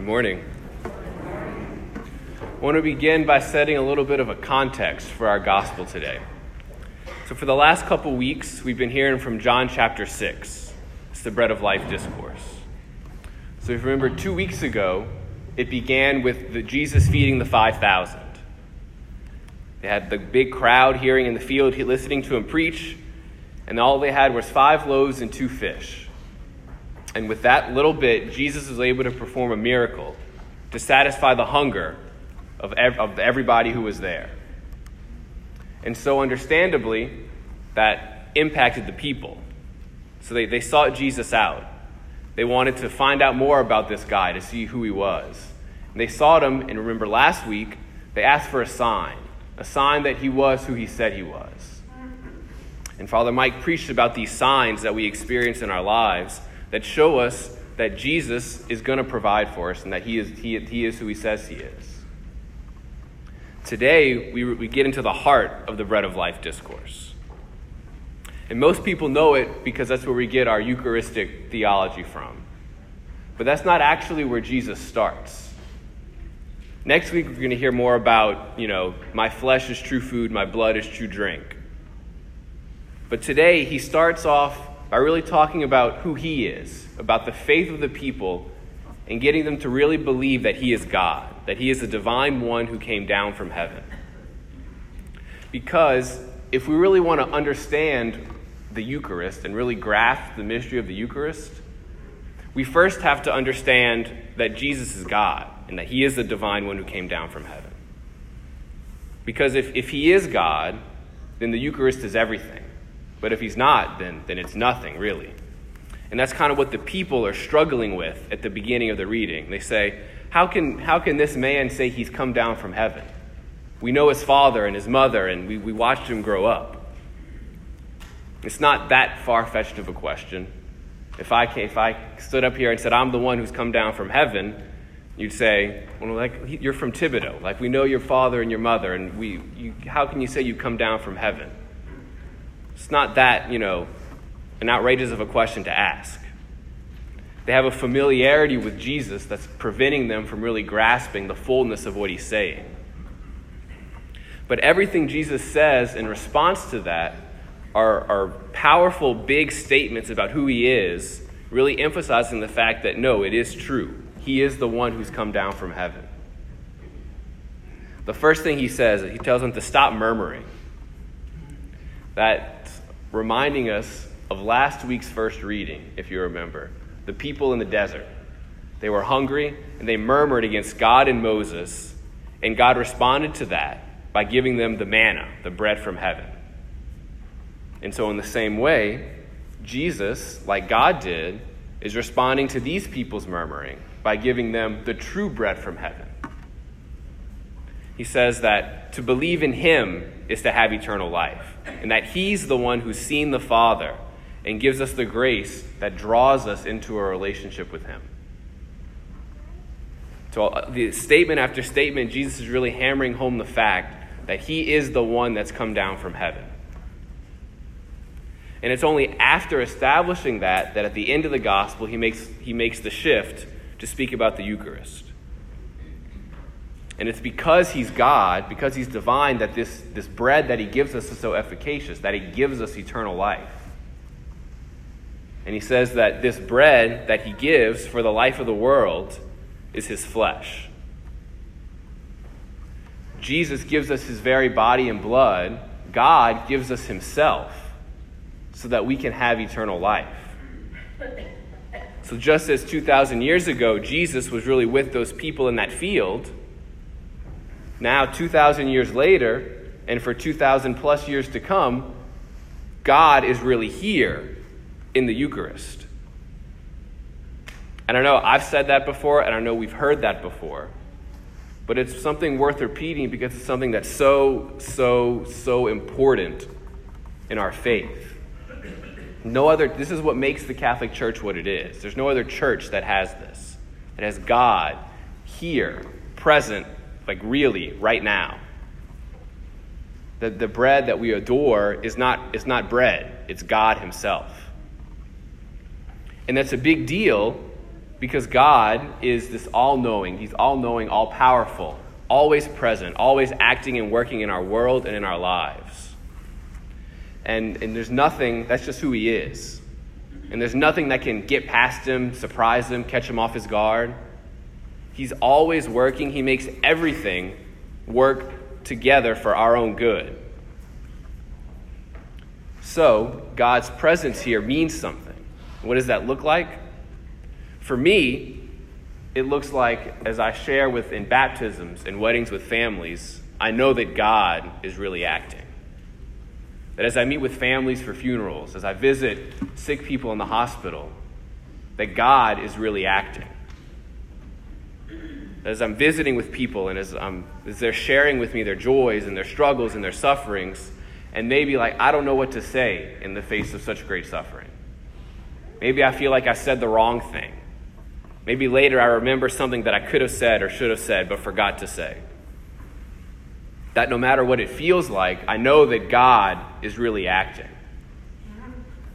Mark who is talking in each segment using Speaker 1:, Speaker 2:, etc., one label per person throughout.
Speaker 1: Good morning. I want to begin by setting a little bit of a context for our gospel today. So, for the last couple weeks, we've been hearing from John chapter 6. It's the bread of life discourse. So, if you remember, two weeks ago, it began with the Jesus feeding the 5,000. They had the big crowd hearing in the field, listening to him preach, and all they had was five loaves and two fish. And with that little bit, Jesus was able to perform a miracle to satisfy the hunger of, ev- of everybody who was there. And so, understandably, that impacted the people. So they, they sought Jesus out. They wanted to find out more about this guy to see who he was. And they sought him, and remember last week, they asked for a sign, a sign that he was who he said he was. And Father Mike preached about these signs that we experience in our lives that show us that Jesus is going to provide for us and that he is, he, he is who he says he is. Today, we, we get into the heart of the bread of life discourse. And most people know it because that's where we get our Eucharistic theology from. But that's not actually where Jesus starts. Next week, we're going to hear more about, you know, my flesh is true food, my blood is true drink. But today, he starts off by really talking about who he is, about the faith of the people, and getting them to really believe that he is God, that he is the divine one who came down from heaven. Because if we really want to understand the Eucharist and really grasp the mystery of the Eucharist, we first have to understand that Jesus is God and that he is the divine one who came down from heaven. Because if, if he is God, then the Eucharist is everything. But if he's not, then, then it's nothing, really. And that's kind of what the people are struggling with at the beginning of the reading. They say, How can, how can this man say he's come down from heaven? We know his father and his mother, and we, we watched him grow up. It's not that far fetched of a question. If I, if I stood up here and said, I'm the one who's come down from heaven, you'd say, Well, like, you're from Thibodaux. Like, we know your father and your mother, and we, you, how can you say you come down from heaven? It's not that, you know, an outrageous of a question to ask. They have a familiarity with Jesus that's preventing them from really grasping the fullness of what he's saying. But everything Jesus says in response to that are, are powerful, big statements about who he is, really emphasizing the fact that no, it is true. He is the one who's come down from heaven. The first thing he says, he tells them to stop murmuring. That reminding us of last week's first reading, if you remember. The people in the desert. They were hungry and they murmured against God and Moses, and God responded to that by giving them the manna, the bread from heaven. And so, in the same way, Jesus, like God did, is responding to these people's murmuring by giving them the true bread from heaven. He says that to believe in him is to have eternal life, and that He's the one who's seen the Father and gives us the grace that draws us into a relationship with Him. So, uh, the statement after statement, Jesus is really hammering home the fact that He is the one that's come down from heaven. And it's only after establishing that that at the end of the gospel, he makes, he makes the shift to speak about the Eucharist. And it's because he's God, because he's divine, that this, this bread that he gives us is so efficacious, that he gives us eternal life. And he says that this bread that he gives for the life of the world is his flesh. Jesus gives us his very body and blood. God gives us himself so that we can have eternal life. So, just as 2,000 years ago, Jesus was really with those people in that field now, 2,000 years later, and for 2,000 plus years to come, God is really here in the Eucharist. And I know I've said that before, and I know we've heard that before. But it's something worth repeating because it's something that's so, so, so important in our faith. No other, this is what makes the Catholic Church what it is. There's no other church that has this. It has God here, present like really, right now. The, the bread that we adore is not, is not bread, it's God Himself. And that's a big deal Because God is this all knowing, He's all knowing, all powerful, always present, always acting and working in our world and in our lives. And, and there's nothing, that's just who He is. And there's nothing that can get past Him, surprise Him, catch Him off His guard. He's always working, He makes everything work together for our own good. So, God's presence here means something. What does that look like? For me, it looks like as I share with in baptisms and weddings with families, I know that God is really acting. That as I meet with families for funerals, as I visit sick people in the hospital, that God is really acting. As I'm visiting with people and as, I'm, as they're sharing with me their joys and their struggles and their sufferings, and maybe like, I don't know what to say in the face of such great suffering. Maybe I feel like I said the wrong thing. Maybe later I remember something that I could have said or should have said but forgot to say. That no matter what it feels like, I know that God is really acting.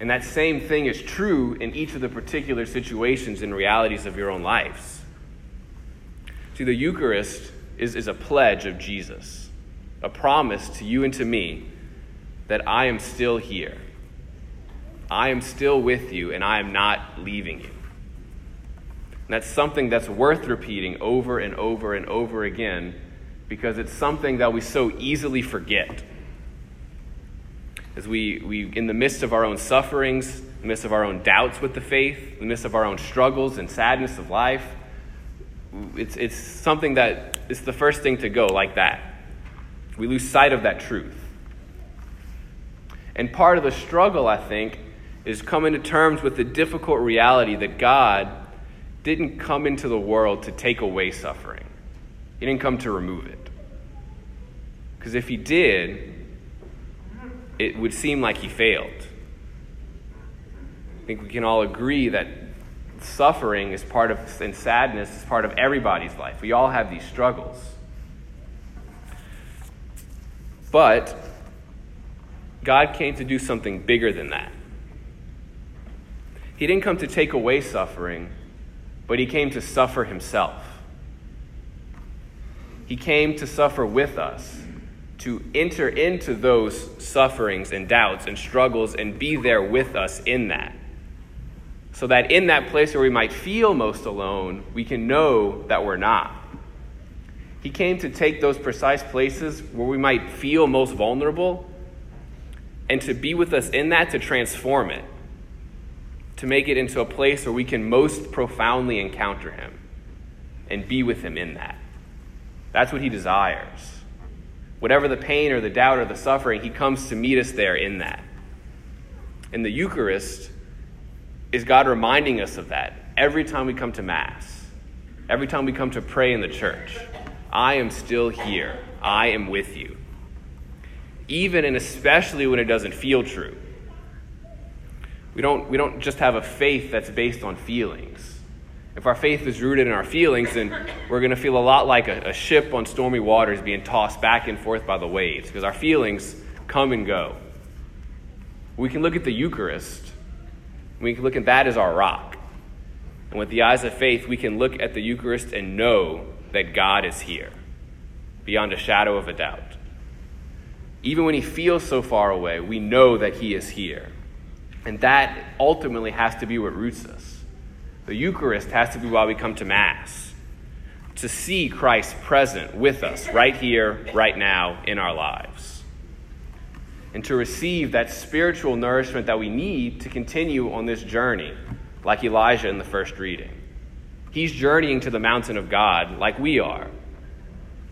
Speaker 1: And that same thing is true in each of the particular situations and realities of your own lives. See, the Eucharist is, is a pledge of Jesus, a promise to you and to me that I am still here. I am still with you, and I am not leaving you. And that's something that's worth repeating over and over and over again because it's something that we so easily forget. As we, we in the midst of our own sufferings, in the midst of our own doubts with the faith, in the midst of our own struggles and sadness of life, it's, it's something that is the first thing to go like that. We lose sight of that truth. And part of the struggle, I think, is coming to terms with the difficult reality that God didn't come into the world to take away suffering, He didn't come to remove it. Because if He did, it would seem like He failed. I think we can all agree that suffering is part of, and sadness is part of everybody's life. We all have these struggles. But God came to do something bigger than that. He didn't come to take away suffering, but he came to suffer himself. He came to suffer with us, to enter into those sufferings and doubts and struggles and be there with us in that. So that in that place where we might feel most alone, we can know that we're not. He came to take those precise places where we might feel most vulnerable and to be with us in that to transform it to make it into a place where we can most profoundly encounter Him and be with Him in that. That's what He desires. Whatever the pain or the doubt or the suffering, He comes to meet us there in that. And the Eucharist is God reminding us of that every time we come to Mass, every time we come to pray in the church. I am still here. I am with you. Even and especially when it doesn't feel true. We don't, we don't just have a faith that's based on feelings. If our faith is rooted in our feelings, then we're going to feel a lot like a, a ship on stormy waters being tossed back and forth by the waves because our feelings come and go. We can look at the Eucharist, we can look at that as our rock. And with the eyes of faith, we can look at the Eucharist and know that God is here beyond a shadow of a doubt. Even when he feels so far away, we know that he is here. And that ultimately has to be what roots us. The Eucharist has to be why we come to Mass, to see Christ present with us right here, right now in our lives, and to receive that spiritual nourishment that we need to continue on this journey, like Elijah in the first reading. He's journeying to the mountain of God like we are.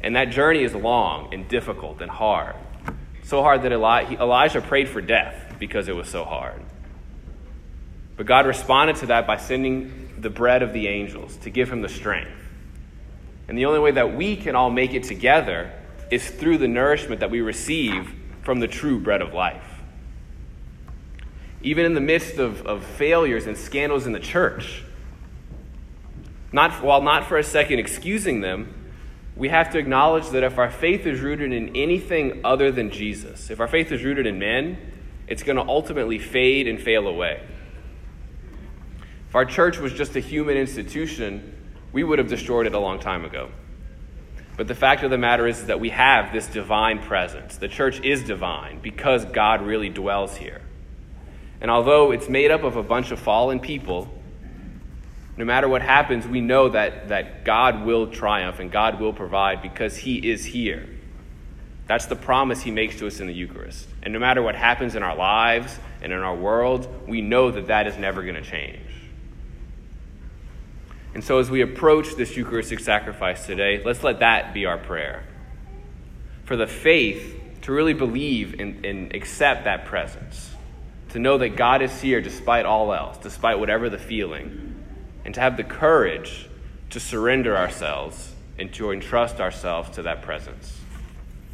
Speaker 1: And that journey is long and difficult and hard. So hard that Elijah prayed for death because it was so hard. But God responded to that by sending the bread of the angels to give him the strength. And the only way that we can all make it together is through the nourishment that we receive from the true bread of life. Even in the midst of, of failures and scandals in the church, not, while not for a second excusing them, we have to acknowledge that if our faith is rooted in anything other than Jesus, if our faith is rooted in men, it's going to ultimately fade and fail away. If our church was just a human institution, we would have destroyed it a long time ago. But the fact of the matter is, is that we have this divine presence. The church is divine because God really dwells here. And although it's made up of a bunch of fallen people, no matter what happens, we know that, that God will triumph and God will provide because He is here. That's the promise He makes to us in the Eucharist. And no matter what happens in our lives and in our world, we know that that is never going to change. And so, as we approach this Eucharistic sacrifice today, let's let that be our prayer. For the faith to really believe and, and accept that presence, to know that God is here despite all else, despite whatever the feeling, and to have the courage to surrender ourselves and to entrust ourselves to that presence.